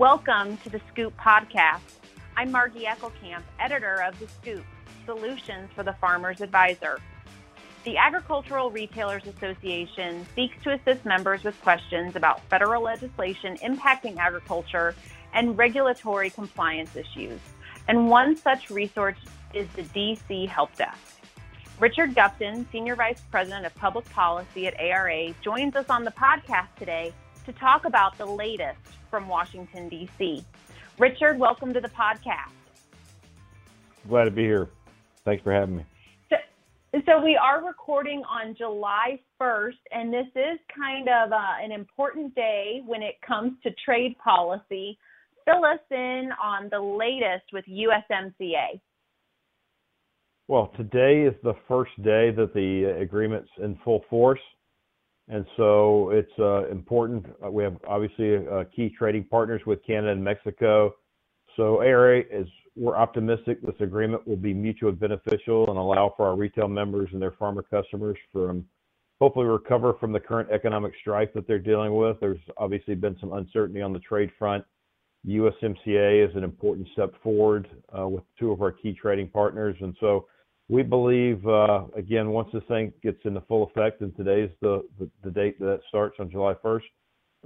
Welcome to the Scoop Podcast. I'm Margie Eckelkamp, editor of The Scoop Solutions for the Farmer's Advisor. The Agricultural Retailers Association seeks to assist members with questions about federal legislation impacting agriculture and regulatory compliance issues. And one such resource is the DC Help Desk. Richard Gupton, Senior Vice President of Public Policy at ARA, joins us on the podcast today to talk about the latest from Washington, D.C. Richard, welcome to the podcast. Glad to be here. Thanks for having me. So we are recording on July 1st, and this is kind of uh, an important day when it comes to trade policy. Fill us in on the latest with USMCA. Well, today is the first day that the agreement's in full force, and so it's uh, important. Uh, we have obviously uh, key trading partners with Canada and Mexico. So ARA is we're optimistic this agreement will be mutually beneficial and allow for our retail members and their farmer customers from hopefully recover from the current economic strife that they're dealing with. There's obviously been some uncertainty on the trade front. USMCA is an important step forward with two of our key trading partners, and so we believe uh, again once this thing gets into full effect, and today's the, date that starts on July 1st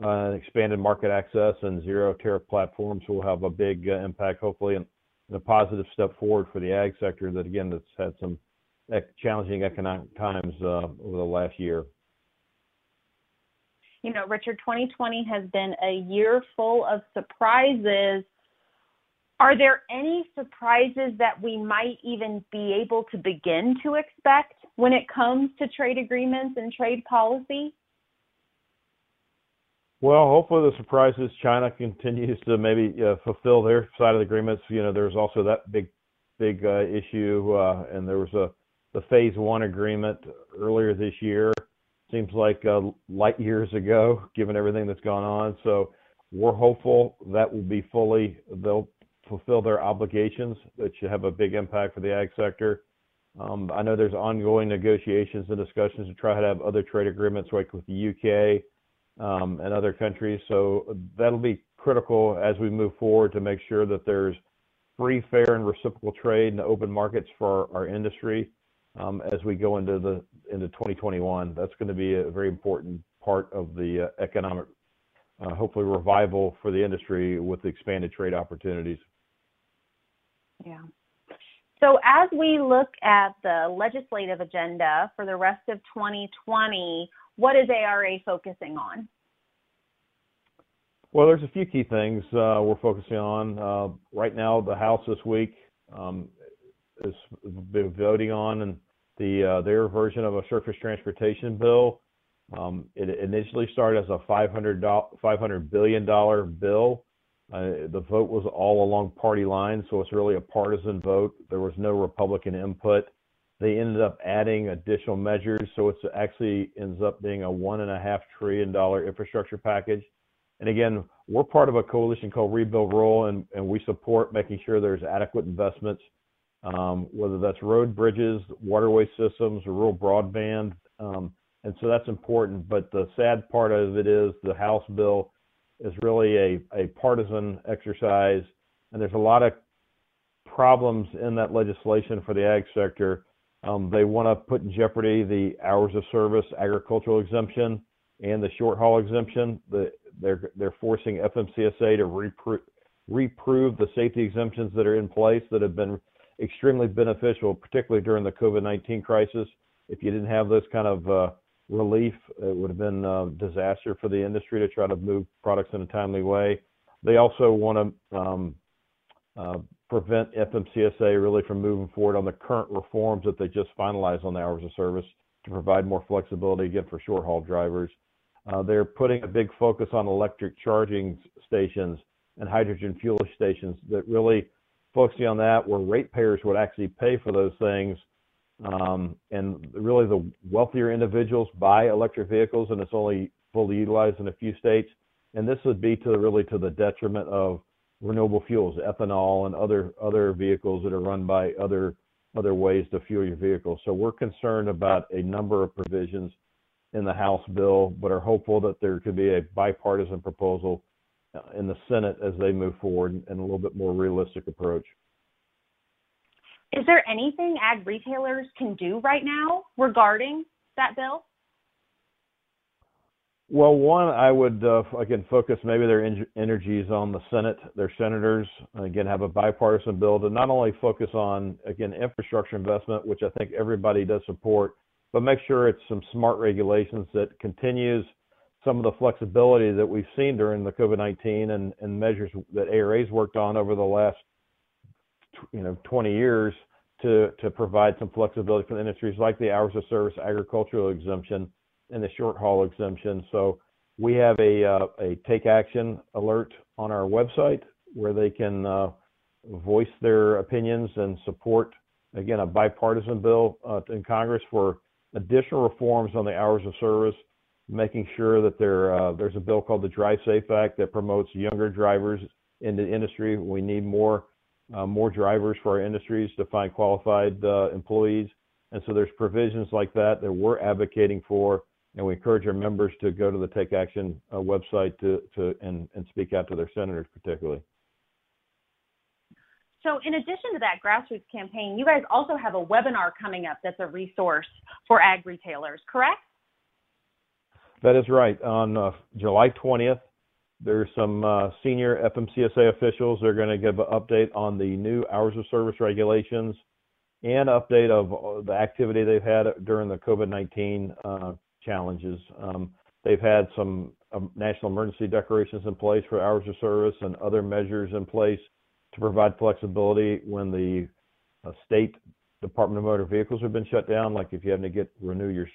uh, expanded market access and zero tariff platforms will have a big uh, impact, hopefully, and, a positive step forward for the ag sector that, again, that's had some challenging economic times over the last year. You know, Richard, 2020 has been a year full of surprises. Are there any surprises that we might even be able to begin to expect when it comes to trade agreements and trade policy? Well, hopefully the surprise is China continues to maybe uh, fulfill their side of the agreements. You know, there's also that big, big uh, issue, uh, and there was a the phase one agreement earlier this year. Seems like uh, light years ago, given everything that's gone on. So we're hopeful that will be fully they'll fulfill their obligations. That should have a big impact for the ag sector. Um, I know there's ongoing negotiations and discussions to try to have other trade agreements, like with the UK um, and other countries. So that'll be critical as we move forward to make sure that there's free, fair, and reciprocal trade and open markets for our, our industry um, as we go into the into 2021. That's going to be a very important part of the uh, economic, uh, hopefully, revival for the industry with the expanded trade opportunities. Yeah. So, as we look at the legislative agenda for the rest of 2020, what is ARA focusing on? Well, there's a few key things uh, we're focusing on. Uh, right now, the House this week um, been voting on the uh, their version of a surface transportation bill. Um, it initially started as a 500 $500 billion bill. Uh, the vote was all along party lines, so it's really a partisan vote. There was no Republican input. They ended up adding additional measures, so it actually ends up being a one and a half trillion dollar infrastructure package. And again, we're part of a coalition called Rebuild Rural, and, and we support making sure there's adequate investments, um, whether that's road, bridges, waterway systems, or rural broadband. Um, and so that's important. But the sad part of it is the House bill is really a, a partisan exercise, and there's a lot of problems in that legislation for the ag sector um, they want to put in jeopardy the hours of service agricultural exemption and the short haul exemption. The, they're they're forcing FMCSA to repro- reprove the safety exemptions that are in place that have been extremely beneficial, particularly during the COVID-19 crisis. If you didn't have this kind of uh, relief, it would have been a disaster for the industry to try to move products in a timely way. They also want to um, uh, prevent FMCSA really from moving forward on the current reforms that they just finalized on the hours of service to provide more flexibility again for short haul drivers. Uh, they're putting a big focus on electric charging stations and hydrogen fuel stations that really focusing on that where ratepayers would actually pay for those things. Um, and really the wealthier individuals buy electric vehicles and it's only fully utilized in a few states. And this would be to really to the detriment of renewable fuels, ethanol, and other other vehicles that are run by other other ways to fuel your vehicle. So we're concerned about a number of provisions in the House bill, but are hopeful that there could be a bipartisan proposal in the Senate as they move forward and a little bit more realistic approach. Is there anything ag retailers can do right now regarding that bill? Well, one, I would uh, again focus maybe their en- energies on the Senate, their senators, again have a bipartisan bill to not only focus on again infrastructure investment, which I think everybody does support, but make sure it's some smart regulations that continues some of the flexibility that we've seen during the COVID-19 and, and measures that ARA's worked on over the last you know 20 years to to provide some flexibility for the industries like the hours of service agricultural exemption and the short haul exemption. So we have a uh, a take action alert on our website where they can uh, voice their opinions and support again a bipartisan bill uh, in Congress for additional reforms on the hours of service, making sure that there uh, there's a bill called the Drive Safe Act that promotes younger drivers in the industry. We need more more drivers for our industries to find qualified uh, employees, and so there's provisions like that that we're advocating for and we encourage our members to go to the Take Action uh, website to, to and, and speak out to their senators particularly. So, in addition to that grassroots campaign, you guys also have a webinar coming up that's a resource for ag retailers, correct? That is right. On uh, July 20th, there's some uh, senior FMCSA officials. They're going to give an update on the new hours of service regulations and update of uh, the activity they've had during the COVID-19 uh, challenges. Um, they've had some um, national emergency declarations in place for hours of service and other measures in place to provide flexibility when the uh, state Department of Motor Vehicles have been shut down, like if you have to get renew your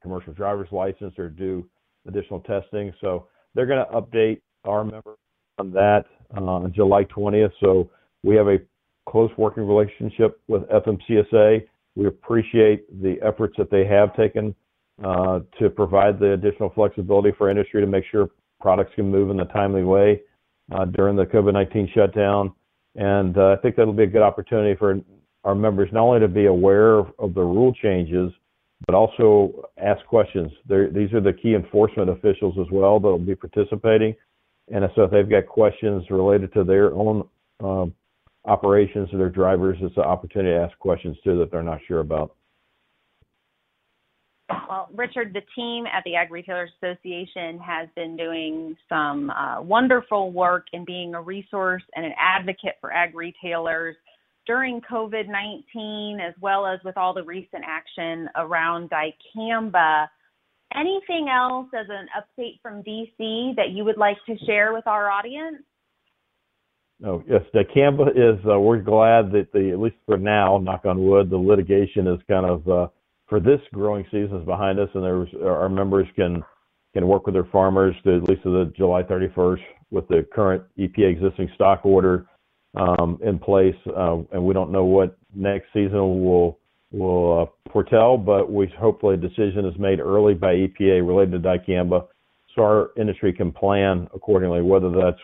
commercial driver's license or do additional testing. So they're going to update our members on that uh, on July 20th. So we have a close working relationship with FMCSA. We appreciate the efforts that they have taken uh, to provide the additional flexibility for industry to make sure products can move in a timely way uh, during the COVID-19 shutdown. And uh, I think that'll be a good opportunity for our members not only to be aware of, of the rule changes, but also ask questions. They're, these are the key enforcement officials as well that will be participating. And so if they've got questions related to their own um, operations or their drivers, it's an opportunity to ask questions too that they're not sure about. Well, Richard, the team at the Ag Retailers Association has been doing some uh, wonderful work in being a resource and an advocate for ag retailers during COVID 19, as well as with all the recent action around dicamba. Anything else as an update from DC that you would like to share with our audience? Oh, yes, dicamba is, uh, we're glad that the, at least for now, knock on wood, the litigation is kind of uh, for this growing season is behind us, and there's our members can can work with their farmers to at least to the July 31st with the current EPA existing stock order um, in place, uh, and we don't know what next season will will uh, foretell, but we hopefully a decision is made early by EPA related to dicamba, so our industry can plan accordingly. Whether that's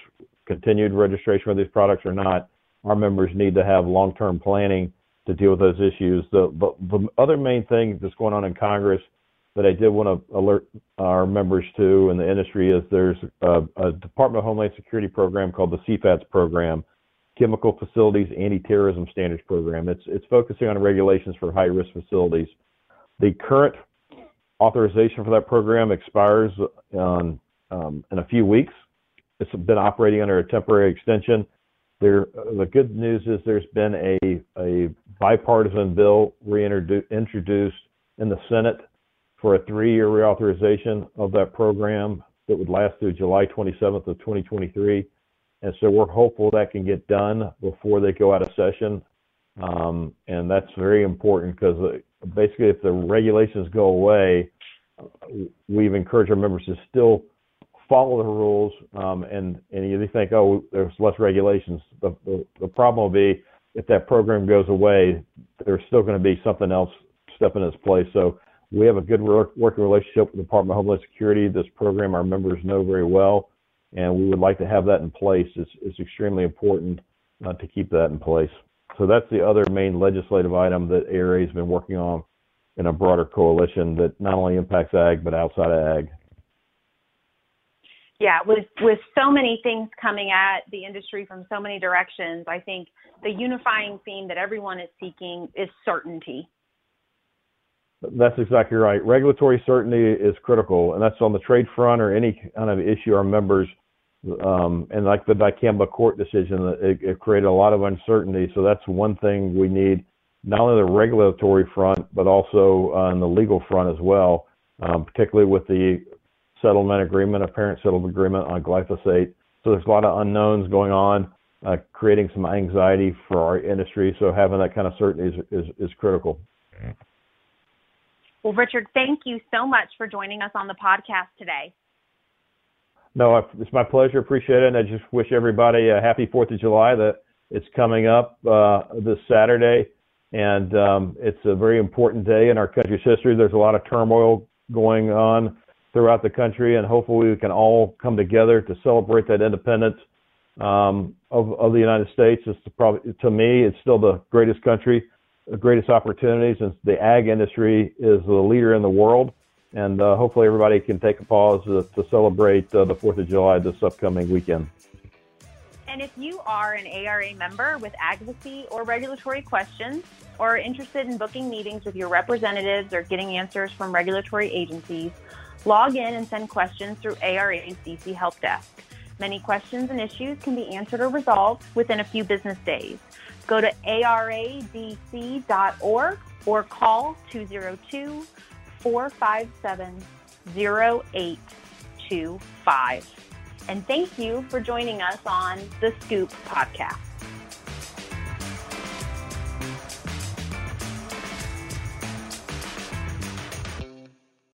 continued registration of these products or not, our members need to have long-term planning to deal with those issues. The, the, the other main thing that's going on in Congress that I did want to alert our members to in the industry is there's a, a Department of Homeland Security program called the CFATS program, Chemical Facilities Anti-Terrorism Standards Program. It's it's focusing on regulations for high-risk facilities. The current authorization for that program expires on, um, in a few weeks. It's been operating under a temporary extension. There, the good news is there's been a, a bipartisan bill reintroduced in the Senate for a three-year reauthorization of that program that would last through July 27th of 2023. And so we're hopeful that can get done before they go out of session. Um, and that's very important because uh, basically if the regulations go away, we've encouraged our members to still follow the rules, um, and and you think, oh, there's less regulations. The, the the problem will be if that program goes away, there's still going to be something else stepping in its place. So we have a good working relationship with the Department of Homeland Security. This program our members know very well, and we would like to have that in place. It's, it's extremely important uh, to keep that in place. So that's the other main legislative item that ARA has been working on in a broader coalition that not only impacts ag but outside of ag Yeah, with with so many things coming at the industry from so many directions, I think the unifying theme that everyone is seeking is certainty. That's exactly right. Regulatory certainty is critical, and that's on the trade front or any kind of issue our members. Um, and like the dicamba court decision, it, it created a lot of uncertainty. So that's one thing we need, not only the regulatory front, but also on the legal front as well, um, particularly with the settlement agreement, a parent settlement agreement on glyphosate. So there's a lot of unknowns going on, uh, creating some anxiety for our industry. So having that kind of certainty is, is, is critical. Well, Richard, thank you so much for joining us on the podcast today. No, it's my pleasure. Appreciate it. And I just wish everybody a happy Fourth of July. That it's coming up uh, this Saturday, and um, it's a very important day in our country's history. There's a lot of turmoil going on throughout the country, and hopefully we can all come together to celebrate that independence um, of, of the United States. It's probably to me, it's still the greatest country the greatest opportunities since the ag industry is the leader in the world. And uh, hopefully everybody can take a pause to, to celebrate uh, the 4th of July this upcoming weekend. And if you are an ARA member with advocacy or regulatory questions, or are interested in booking meetings with your representatives or getting answers from regulatory agencies, log in and send questions through ARA's DC Help Desk. Many questions and issues can be answered or resolved within a few business days. Go to aradc.org or call 202 457 0825. And thank you for joining us on the Scoop podcast.